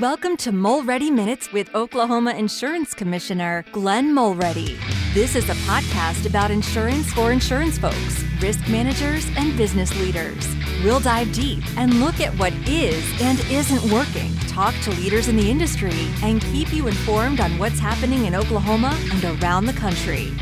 Welcome to Mulready Minutes with Oklahoma Insurance Commissioner Glenn Mulready. This is a podcast about insurance for insurance folks, risk managers, and business leaders. We'll dive deep and look at what is and isn't working, talk to leaders in the industry, and keep you informed on what's happening in Oklahoma and around the country.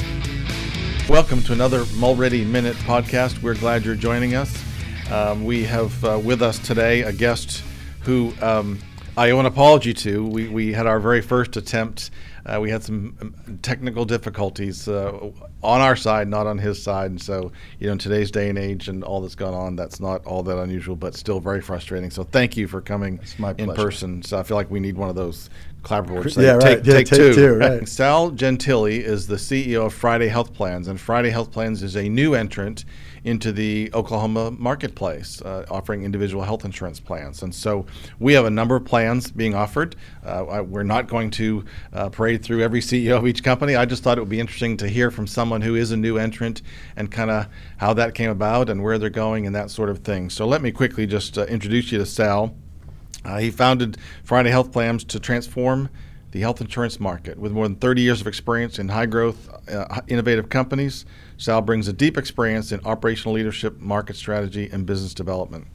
Welcome to another Mulready Minute podcast. We're glad you're joining us. Um, we have uh, with us today a guest who um, I owe an apology to. We, we had our very first attempt. Uh, we had some um, technical difficulties uh, on our side, not on his side. And so, you know, in today's day and age and all that's gone on, that's not all that unusual, but still very frustrating. So thank you for coming in person. So I feel like we need one of those clapperboards. Yeah, right. Take, yeah, take, take two. two right. Sal Gentile is the CEO of Friday Health Plans, and Friday Health Plans is a new entrant into the Oklahoma marketplace, uh, offering individual health insurance plans. And so we have a number of plans being offered. Uh, we're not going to uh, parade through every CEO of each company. I just thought it would be interesting to hear from someone who is a new entrant and kind of how that came about and where they're going and that sort of thing. So let me quickly just uh, introduce you to Sal. Uh, he founded Friday Health Plans to transform the health insurance market. With more than 30 years of experience in high growth, uh, innovative companies, Sal brings a deep experience in operational leadership, market strategy, and business development.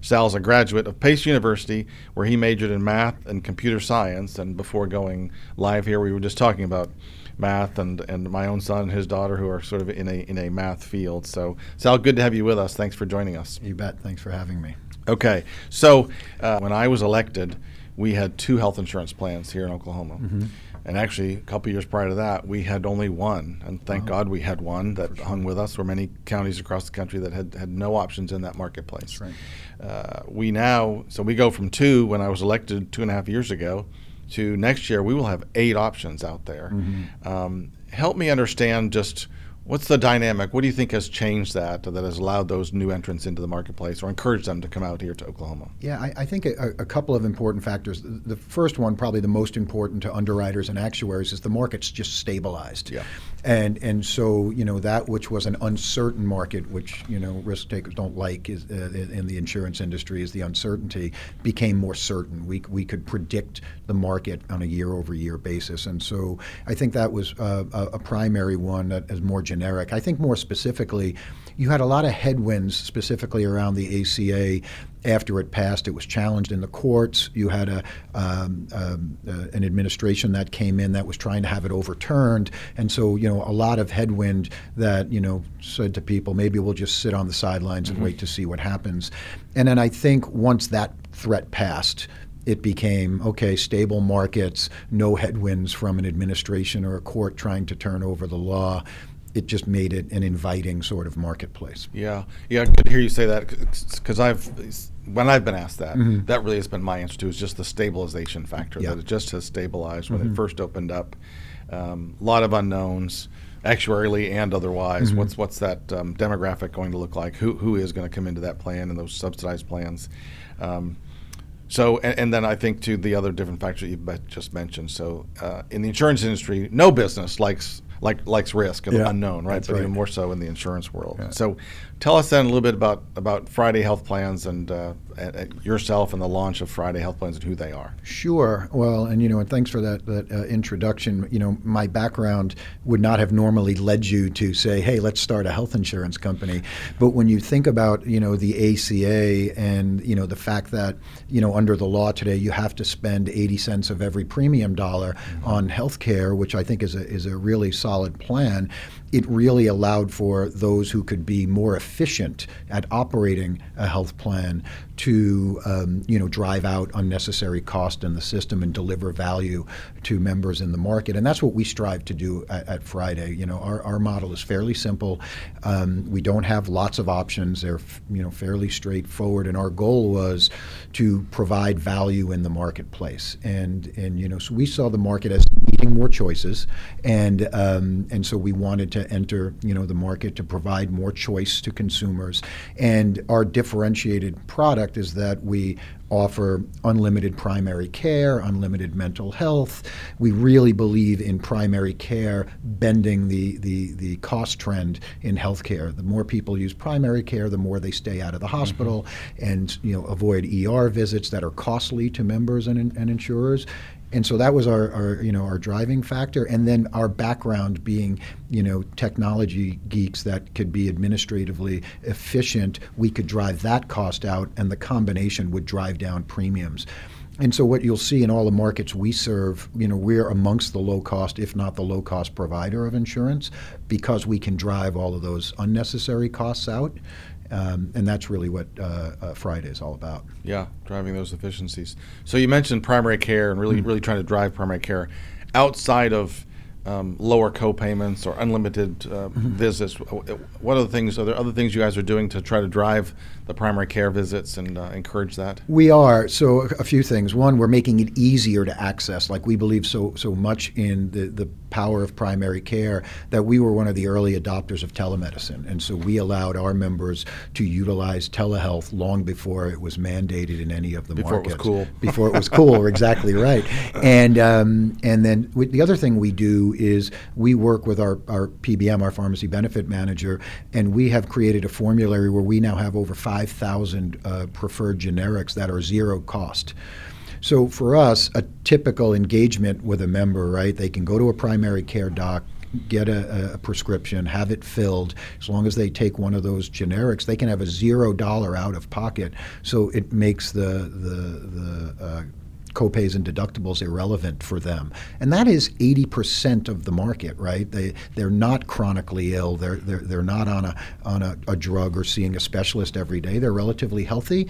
Sal is a graduate of Pace University, where he majored in math and computer science. And before going live here, we were just talking about math and, and my own son and his daughter who are sort of in a in a math field. So Sal, good to have you with us. Thanks for joining us. You bet. Thanks for having me. Okay, so uh, when I was elected, we had two health insurance plans here in Oklahoma. Mm-hmm. And actually, a couple years prior to that, we had only one. And thank God we had one that sure. hung with us. There were many counties across the country that had, had no options in that marketplace. Right. Uh, we now, so we go from two when I was elected two and a half years ago to next year, we will have eight options out there. Mm-hmm. Um, help me understand just What's the dynamic? What do you think has changed that that has allowed those new entrants into the marketplace or encouraged them to come out here to Oklahoma? Yeah, I, I think a, a, couple of important factors. The first one, probably the most important to underwriters and actuaries, is the market's just stabilized. Yeah. And and so you know that which was an uncertain market, which you know risk takers don't like, is uh, in the insurance industry, is the uncertainty became more certain. We we could predict the market on a year over year basis, and so I think that was uh, a, a primary one that is more generic. I think more specifically, you had a lot of headwinds specifically around the ACA after it passed. It was challenged in the courts. You had a, um, um, uh, an administration that came in that was trying to have it overturned, and so you know a lot of headwind that you know said to people, maybe we'll just sit on the sidelines and mm-hmm. wait to see what happens. And then I think once that threat passed, it became okay, stable markets, no headwinds from an administration or a court trying to turn over the law it just made it an inviting sort of marketplace. Yeah, yeah, good to hear you say that because I've when I've been asked that, mm-hmm. that really has been my answer to is just the stabilization factor yeah. that it just has stabilized when mm-hmm. it first opened up. A um, lot of unknowns, actuarially and otherwise. Mm-hmm. What's what's that um, demographic going to look like? Who who is going to come into that plan and those subsidized plans? Um, so, and, and, then I think to the other different factors that you just mentioned. So, uh, in the insurance industry, no business likes like likes risk and yeah, unknown, right? But right. even more so in the insurance world. Yeah. So, tell us then a little bit about about Friday Health Plans and, uh, and yourself and the launch of Friday Health Plans and who they are. Sure. Well, and you know, and thanks for that that uh, introduction. You know, my background would not have normally led you to say, "Hey, let's start a health insurance company." But when you think about you know the ACA and you know the fact that you know under the law today you have to spend 80 cents of every premium dollar mm-hmm. on health care, which I think is a is a really solid plan it really allowed for those who could be more efficient at operating a health plan to um, you know drive out unnecessary cost in the system and deliver value to members in the market. And that's what we strive to do at, at Friday. You know our, our model is fairly simple. Um, we don't have lots of options. They're you know fairly straightforward. And our goal was to provide value in the marketplace. And and you know so we saw the market as needing more choices. And um, and so we wanted to enter you know the market to provide more choice to consumers and our differentiated product is that we offer unlimited primary care, unlimited mental health. We really believe in primary care bending the, the, the cost trend in healthcare. The more people use primary care, the more they stay out of the hospital mm-hmm. and you know avoid ER visits that are costly to members and, and insurers and so that was our, our, you know our driving factor and then our background being you know technology geeks that could be administratively efficient we could drive that cost out and the combination would drive down premiums and so what you'll see in all the markets we serve, you know, we're amongst the low cost, if not the low cost provider of insurance, because we can drive all of those unnecessary costs out. Um, and that's really what uh, uh, Friday is all about. Yeah, driving those efficiencies. So you mentioned primary care and really, mm-hmm. really trying to drive primary care outside of um, lower co-payments or unlimited uh, mm-hmm. visits. What are the things? Are there other things you guys are doing to try to drive the primary care visits and uh, encourage that? We are. So a few things. One, we're making it easier to access. Like we believe so so much in the the power of primary care that we were one of the early adopters of telemedicine, and so we allowed our members to utilize telehealth long before it was mandated in any of the before markets. Before it was cool. Before it was cool. exactly right. And um, and then we, the other thing we do is we work with our, our PBM, our pharmacy benefit manager, and we have created a formulary where we now have over 5,000 uh, preferred generics that are zero cost. So for us, a typical engagement with a member, right? They can go to a primary care doc, get a, a, prescription, have it filled. As long as they take one of those generics, they can have a zero dollar out of pocket. So it makes the the the uh, copays and deductibles irrelevant for them. And that is 80% of the market, right? They, they're not chronically ill. They're, they're, they're not on, a, on a, a drug or seeing a specialist every day. They're relatively healthy,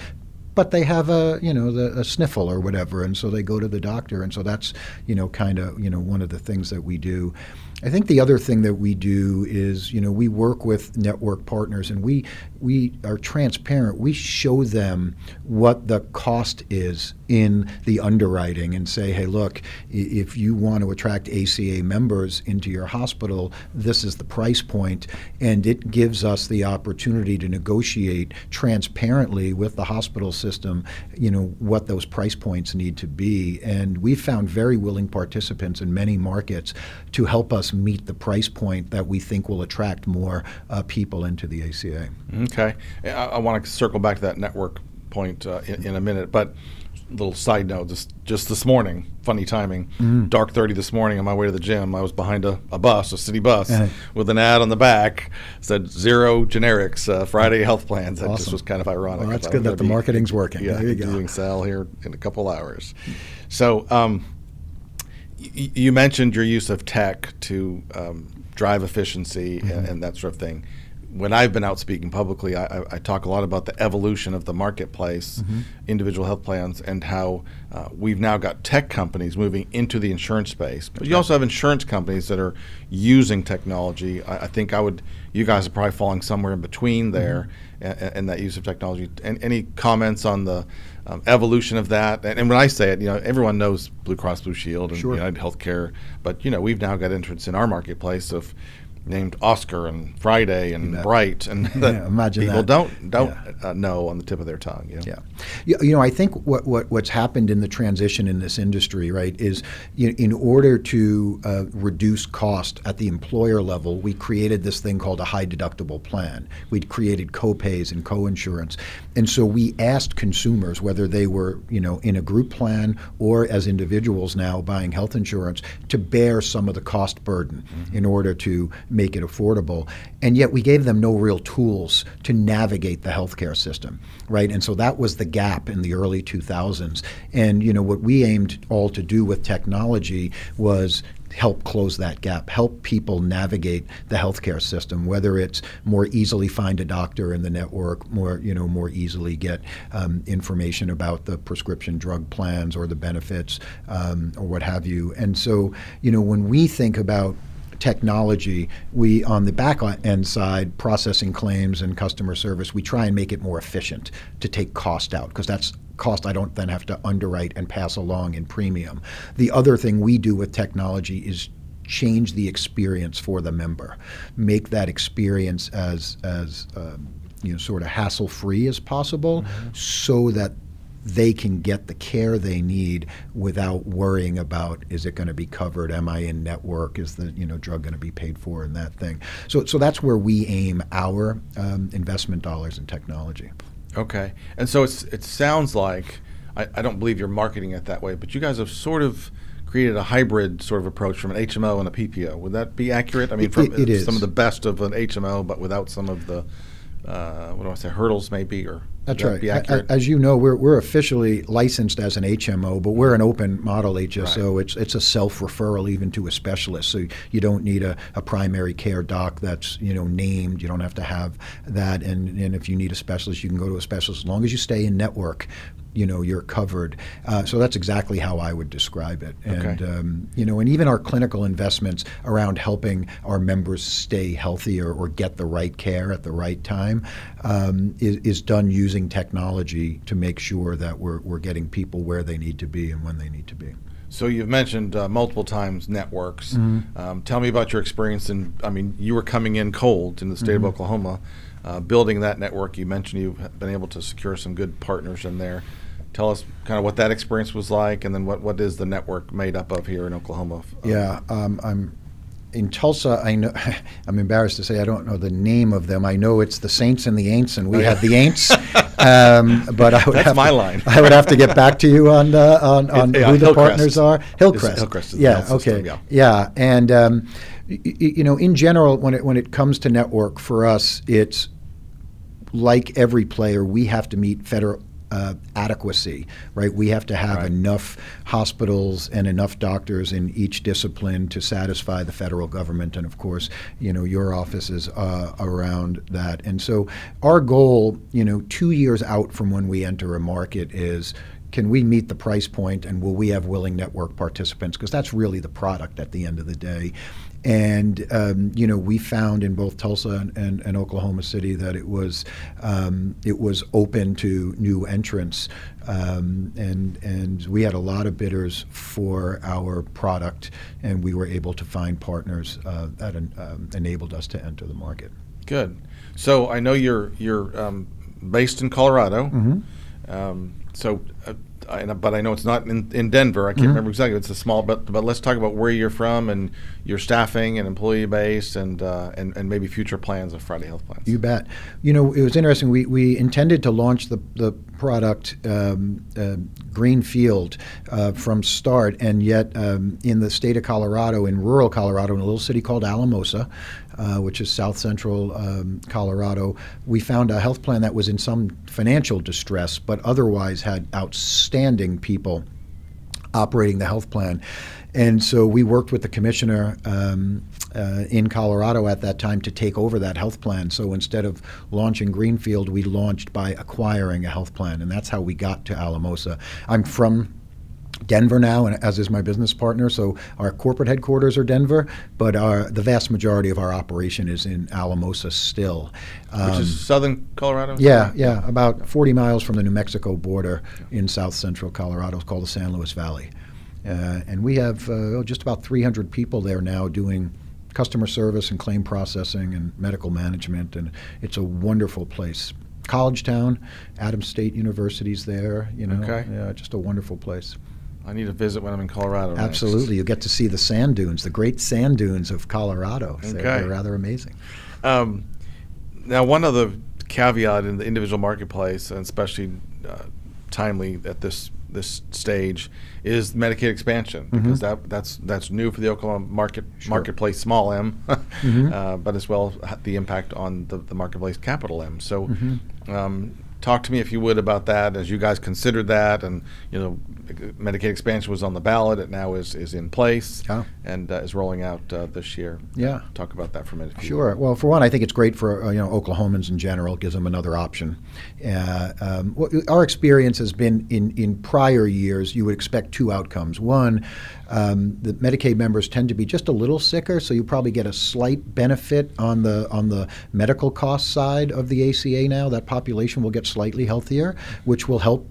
but they have a you know the, a sniffle or whatever, and so they go to the doctor, and so that's you know kind of you know one of the things that we do. I think the other thing that we do is, you know, we work with network partners and we we are transparent. We show them what the cost is in the underwriting and say, hey, look, if you want to attract ACA members into your hospital, this is the price point. and it gives us the opportunity to negotiate transparently with the hospital system, you know, what those price points need to be. And we've found very willing participants in many markets to help us meet the price point that we think will attract more uh, people into the ACA. Okay. I, I want to circle back to that network point uh, in, in, a minute, but little side note just just this morning funny timing mm. dark 30 this morning on my way to the gym i was behind a, a bus a city bus uh-huh. with an ad on the back said zero generics uh, friday health plans that awesome. just was kind of ironic well, that's good that the marketing's working yeah there you doing sale here in a couple hours so um, you mentioned your use of tech to um, drive efficiency mm-hmm. and, and, that sort of thing. When I've been out speaking publicly, I, I talk a lot about the evolution of the marketplace, mm-hmm. individual health plans, and how uh, we've now got tech companies moving into the insurance space. But you also have insurance companies that are using technology. I, I, think I would, you guys are probably falling somewhere in between there mm-hmm. and, and, that use of technology. And any comments on the um, evolution of that. And, and, when I say it, you know, everyone knows Blue Cross Blue Shield and sure. United Healthcare, but you know, we've now got entrance in our marketplace of named Oscar and Friday and Bright, and yeah, imagine people that. don't don't yeah. uh, know on the tip of their tongue. You know? Yeah, you know, I think what, what what's happened in the transition in this industry, right, is you in order to uh, reduce cost at the employer level, we created this thing called a high deductible plan. We created co-pays and co-insurance, and so we asked consumers whether they were you know in a group plan or as individuals now buying health insurance to bear some of the cost burden mm-hmm. in order to make it affordable. And yet we gave them no real tools to navigate the healthcare system, right? And so that was the gap in the early 2000s. And you know what we aimed all to do with technology was help close that gap, help people navigate the healthcare system, whether it's more easily find a doctor in the network, more you know more easily get um, information about the prescription drug plans or the benefits um, or what have you. And so you know when we think about technology, we on the back end side, processing claims and customer service, we try and make it more efficient to take cost out because that's cost I don't then have to underwrite and pass along in premium. The other thing we do with technology is change the experience for the member, make that experience as as um, you know sort of hassle free as possible, mm-hmm. so that they can get the care they need without worrying about is it going to be covered? Am i in network? Is the you know drug going to be paid for and that thing? So so that's where we aim our um, investment dollars in technology. Okay. And so it's it sounds like I, I don't believe you're marketing it that way but you guys have sort of created a hybrid sort of approach from an HMO and a PPO. Would that be accurate? I mean, from it, it some of the best of an HMO, but without some of the uh, what do I say hurdles maybe or that's right. As you know, we're, we're officially licensed as an HMO, but we're an open model HSO. Right. It's it's a self referral even to a specialist, so you don't need a, a primary care doc that's you know named. You don't have to have that, and and if you need a specialist, you can go to a specialist as long as you stay in network you know you're covered. Uh, so that's exactly how I would describe it. And okay. um, you know, and even our clinical investments around helping our members stay healthy or, or get the right care at the right time um, is, is, done using technology to make sure that we're we're getting people where they need to be and when they need to be. So you've mentioned uh, multiple times networks. Mm-hmm. Um, tell me about your experience. And I mean, you were coming in cold in the state mm-hmm. of Oklahoma, uh, building that network. You mentioned you've been able to secure some good partners in there. Tell us kind of what that experience was like, and then what, what is the network made up of here in Oklahoma? Yeah, um, I'm in Tulsa. I know I'm embarrassed to say I don't know the name of them. I know it's the Saints and the Aints, and we oh, yeah. have the Aints. um, but I would That's have my to, line. I would have to get back to you on uh, on, on it, yeah, who the Hillcrest. partners are. Hillcrest. It's Hillcrest yeah. Okay. System, yeah. yeah. And um, y- you know, in general, when it when it comes to network for us, it's like every player, we have to meet federal uh, adequacy, right? We have to have right. enough hospitals and enough doctors in each discipline to satisfy the federal government, and of course, you know, your office is uh, around that. And so, our goal, you know, two years out from when we enter a market is can we meet the price point and will we have willing network participants because that's really the product at the end of the day and um, you know, we found in both Tulsa and, and, and Oklahoma City that it was um, it was open to new entrants, um, and and we had a lot of bidders for our product, and we were able to find partners uh, that um, enabled us to enter the market. Good. So I know you're you're um, based in Colorado. Mm-hmm. Um, so. Uh, I, but I know it's not in, in Denver. I can't mm-hmm. remember exactly. It's a small, but but let's talk about where you're from and your staffing and employee base and uh, and and maybe future plans of Friday Health Plans. You bet. You know, it was interesting. We we intended to launch the the product um, uh, Greenfield uh, from start, and yet um, in the state of Colorado, in rural Colorado, in a little city called Alamosa, uh, which is south central um, Colorado, we found a health plan that was in some financial distress, but otherwise had outstanding people operating the health plan. And so we worked with the commissioner um, uh, in Colorado at that time to take over that health plan. So instead of launching Greenfield, we launched by acquiring a health plan, and that's how we got to Alamosa. I'm from Denver now, and as is my business partner. So our corporate headquarters are Denver, but our, the vast majority of our operation is in Alamosa still. Um, Which is um, southern Colorado? Yeah, yeah, about 40 miles from the New Mexico border in south central Colorado. It's called the San Luis Valley. Uh, and we have uh, just about 300 people there now doing customer service and claim processing and medical management, and it's a wonderful place. College town, Adams State University's there. You know, okay. yeah, just a wonderful place. I need to visit when I'm in Colorado. Absolutely, you get to see the sand dunes, the great sand dunes of Colorado. Okay. They're, they're rather amazing. Um, now, one other caveat in the individual marketplace, and especially uh, timely at this this stage, is Medicaid expansion mm-hmm. because that that's that's new for the Oklahoma market sure. marketplace small m, mm-hmm. uh, but as well the impact on the, the marketplace capital M. So. Mm-hmm. Um, talk to me if you would about that as you guys considered that and you know medicaid expansion was on the ballot it now is is in place yeah. and uh, is rolling out uh, this year. Yeah. Talk about that for a minute sure. Well for one i think it's great for uh, you know oklahomans in general it gives them another option. Uh, um, our experience has been in in prior years you would expect two outcomes. One um, the Medicaid members tend to be just a little sicker, so you probably get a slight benefit on the on the medical cost side of the ACA now. That population will get slightly healthier, which will help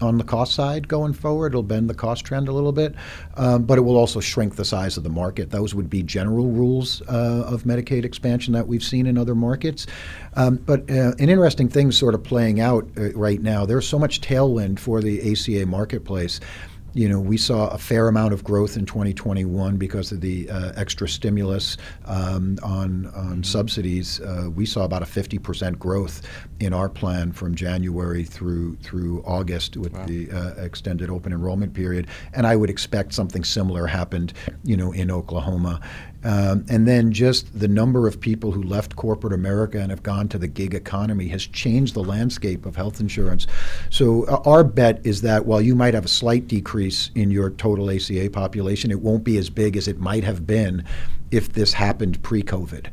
on the cost side going forward. It'll bend the cost trend a little bit, um, but it will also shrink the size of the market. Those would be general rules uh, of Medicaid expansion that we've seen in other markets. Um, but uh, an interesting thing sort of playing out uh, right now. There's so much tailwind for the ACA marketplace you know, we saw a fair amount of growth in 2021 because of the uh, extra stimulus um, on on mm-hmm. subsidies. Uh, we saw about a 50% growth in our plan from January through through August with wow. the uh, extended open enrollment period, and I would expect something similar happened, you know, in Oklahoma. Um, and then just the number of people who left corporate America and have gone to the gig economy has changed the landscape of health insurance. So uh, our bet is that while you might have a slight decrease in your total ACA population, it won't be as big as it might have been if this happened pre-COVID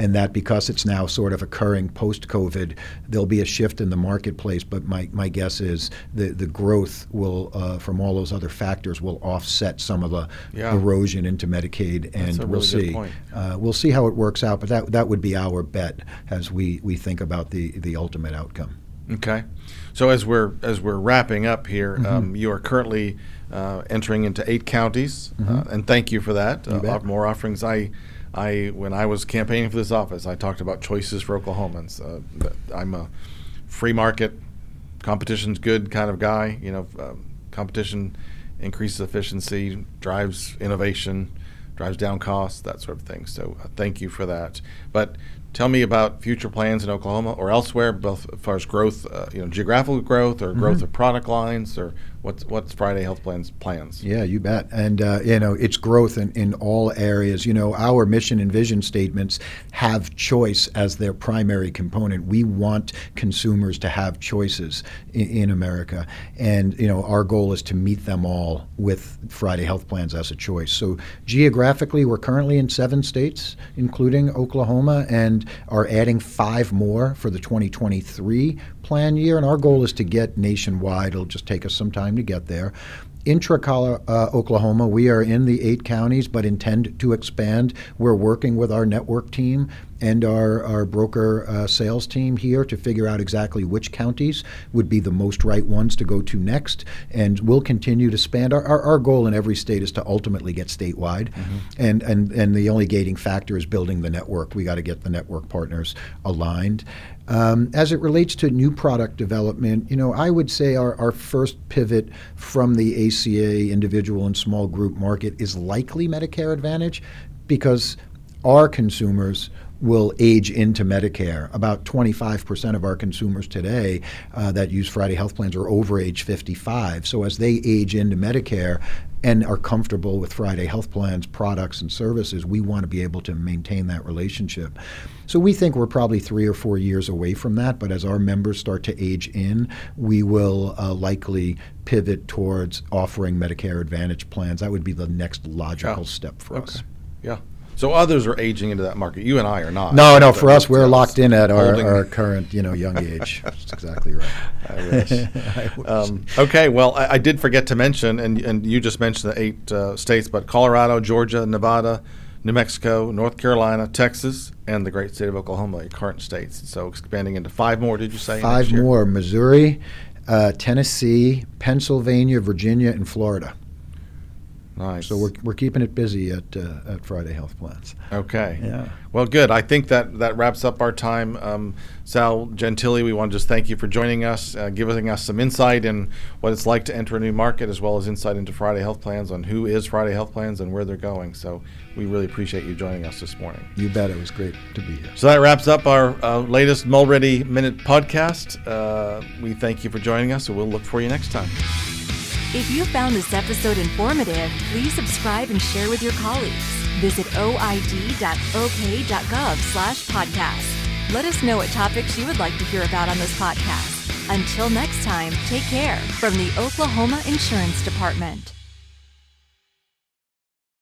and that because it's now sort of occurring post COVID, there'll be a shift in the marketplace. But my, my guess is the, the growth will, uh, from all those other factors, will offset some of the yeah. erosion into Medicaid, and we'll see. Uh, we'll see how it works out. But that that would be our bet as we, we think about the the ultimate outcome. Okay, so as we're as we're wrapping up here, mm-hmm. um, you are currently uh, entering into eight counties, mm-hmm. Uh, and thank you for that. Uh, more offerings. I I when I was campaigning for this office, I talked about choices for Oklahomans. Uh, I'm a free market, competition's good kind of guy. You know, um, competition increases efficiency, drives innovation, drives down costs, that sort of thing. So uh, thank you for that. But tell me about future plans in Oklahoma or elsewhere, both as far as growth, uh, you know, geographical growth or mm-hmm. growth of product lines or What's what's Friday Health Plan's plans? Yeah, you bet. And uh, you know, it's growth in, in all areas. You know, our mission and vision statements have choice as their primary component. We want consumers to have choices in, in America, and you know, our goal is to meet them all with Friday Health Plans as a choice. So geographically, we're currently in seven states, including Oklahoma, and are adding five more for the 2023 plan year. And our goal is to get nationwide. It'll just take us some time to get there. Intra uh, Oklahoma, we are in the eight counties, but intend to expand. We're working with our network team and our, our broker uh, sales team here to figure out exactly which counties would be the most right ones to go to next. And we'll continue to expand. Our, our, our goal in every state is to ultimately get statewide. Mm-hmm. And, and, and the only gating factor is building the network. We got to get the network partners aligned. Um, as it relates to new product development, you know, I would say our, our first pivot from the ACA individual and small group market is likely Medicare Advantage because our consumers will age into Medicare. About 25% of our consumers today uh, that use Friday health plans are over age 55. So as they age into Medicare, and are comfortable with Friday Health Plans products and services, we want to be able to maintain that relationship. So we think we're probably three or four years away from that, but as our members start to age in, we will uh, likely pivot towards offering Medicare Advantage plans. That would be the next logical yeah. step for okay. us. Yeah. So others are aging into that market. You and I are not. No, no. For us, we're locked in at our, our current, you know, young age. That's exactly right. I wish. I wish. Um, okay. Well, I, I, did forget to mention, and and you just mentioned the eight uh, states, but Colorado, Georgia, Nevada, New Mexico, North Carolina, Texas, and the great state of Oklahoma, current states. So expanding into five more. Did you say? Five more: Missouri, uh, Tennessee, Pennsylvania, Virginia, and Florida. Nice. So we're, we're keeping it busy at uh, at Friday Health Plans. Okay. Yeah. Well, good. I think that that wraps up our time. Um, Sal Gentile, we want to just thank you for joining us, uh, giving us some insight in what it's like to enter a new market, as well as insight into Friday Health Plans on who is Friday Health Plans and where they're going. So we really appreciate you joining us this morning. You bet. It was great to be here. So that wraps up our uh, latest Mulready Minute podcast. Uh, we thank you for joining us, and we'll look for you next time. If you found this episode informative, please subscribe and share with your colleagues. Visit oid.ok.gov slash podcast. Let us know what topics you would like to hear about on this podcast. Until next time, take care from the Oklahoma Insurance Department.